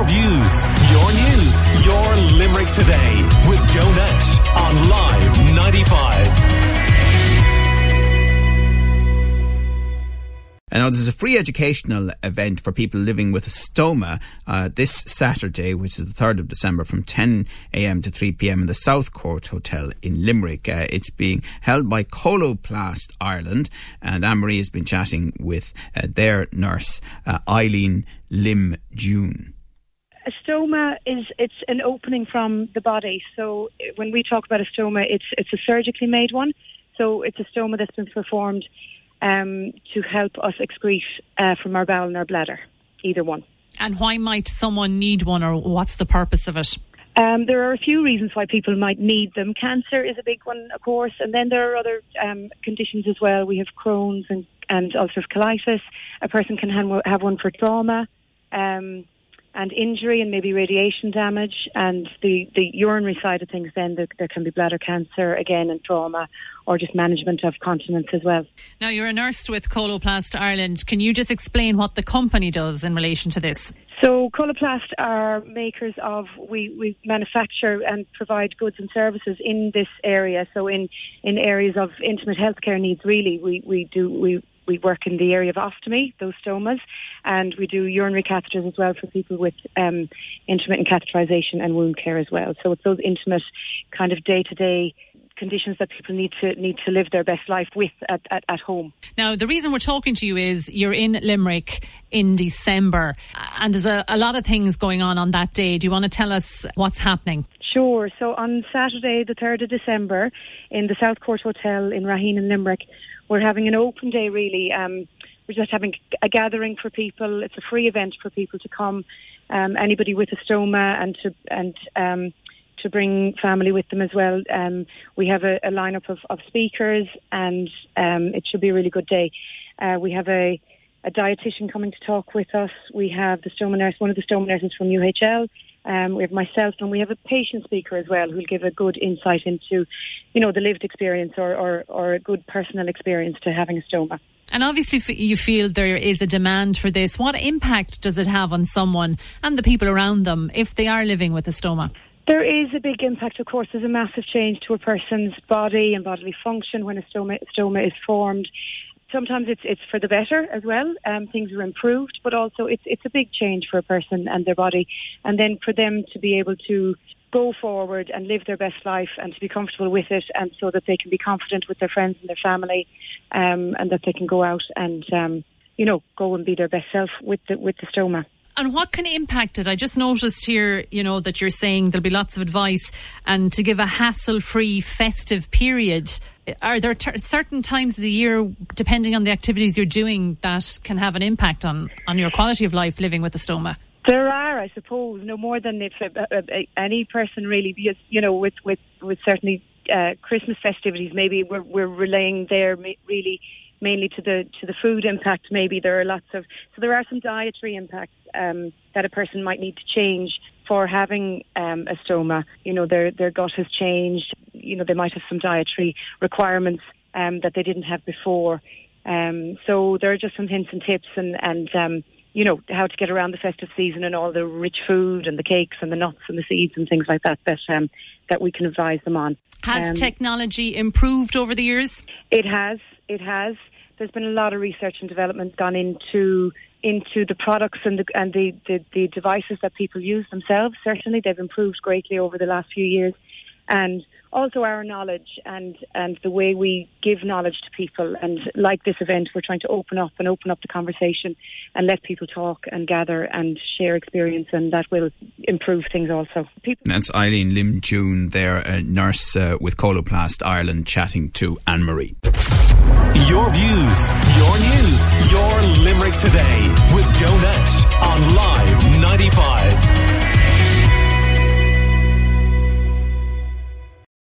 Your views, your news, your Limerick today with Joe Nash on Live 95. And now there's a free educational event for people living with a stoma uh, this Saturday, which is the 3rd of December, from 10 a.m. to 3 p.m. in the South Court Hotel in Limerick. Uh, it's being held by Coloplast Ireland, and Anne-Marie has been chatting with uh, their nurse, uh, Eileen Lim June. A stoma is it's an opening from the body. So when we talk about a stoma, it's it's a surgically made one. So it's a stoma that's been performed um, to help us excrete uh, from our bowel and our bladder, either one. And why might someone need one, or what's the purpose of it? Um, there are a few reasons why people might need them. Cancer is a big one, of course, and then there are other um, conditions as well. We have Crohn's and, and ulcerative colitis. A person can have one for trauma. Um, and injury and maybe radiation damage and the, the urinary side of things then there, there, can be bladder cancer again and trauma or just management of continence as well. Now you're a nurse with Coloplast Ireland. Can you just explain what the company does in relation to this? So Coloplast are makers of we, we manufacture and provide goods and services in this area. So in, in areas of intimate healthcare needs really we, we do we we work in the area of ostomy, those stomas, and we do urinary catheters as well for people with um, intermittent catheterization and wound care as well. So it's those intimate kind of day to day conditions that people need to need to live their best life with at, at, at, home. Now, the reason we're talking to you is you're in Limerick in December, and there's a, a lot of things going on on that day. Do you want to tell us what's happening? Sure. So on Saturday, the 3rd of December, in the South Court Hotel in Raheen in Limerick, we're having an open day really. Um, we're just having a gathering for people. It's a free event for people to come. Um, anybody with a stoma and to and um, to bring family with them as well. Um, we have a, a lineup of, of speakers, and um, it should be a really good day. Uh, we have a, a dietitian coming to talk with us. We have the stoma nurse, one of the stoma nurses from UHL. Um, we have myself, and we have a patient speaker as well who'll give a good insight into, you know, the lived experience or, or, or a good personal experience to having a stoma. And obviously, you feel there is a demand for this. What impact does it have on someone and the people around them if they are living with a stoma? There is a big impact, of course. There's a massive change to a person's body and bodily function when a stoma, stoma is formed sometimes it's it's for the better as well. Um, things are improved, but also it's it's a big change for a person and their body, and then for them to be able to go forward and live their best life and to be comfortable with it, and so that they can be confident with their friends and their family, um, and that they can go out and um, you know go and be their best self with the with the stoma. And what can impact it? I just noticed here, you know, that you're saying there'll be lots of advice and to give a hassle free festive period. Are there ter- certain times of the year, depending on the activities you're doing, that can have an impact on, on your quality of life living with a stoma? There are, I suppose, no more than if uh, uh, any person really, because, you know, with, with, with certainly uh, Christmas festivities, maybe we're, we're relaying there really mainly to the to the food impact. Maybe there are lots of so there are some dietary impacts um, that a person might need to change for having um, a stoma. You know, their their gut has changed. You know, they might have some dietary requirements um, that they didn't have before. Um, so there are just some hints and tips and and um, you know how to get around the festive season and all the rich food and the cakes and the nuts and the seeds and things like that that um, that we can advise them on. Has um, technology improved over the years? It has. It has there's been a lot of research and development gone into into the products and the and the, the, the devices that people use themselves. Certainly, they've improved greatly over the last few years, and also our knowledge and and the way we give knowledge to people. And like this event, we're trying to open up and open up the conversation and let people talk and gather and share experience, and that will improve things also. People- That's Eileen Lim June, there, a nurse uh, with Coloplast Ireland, chatting to Anne Marie. Your views, your news, your Limerick today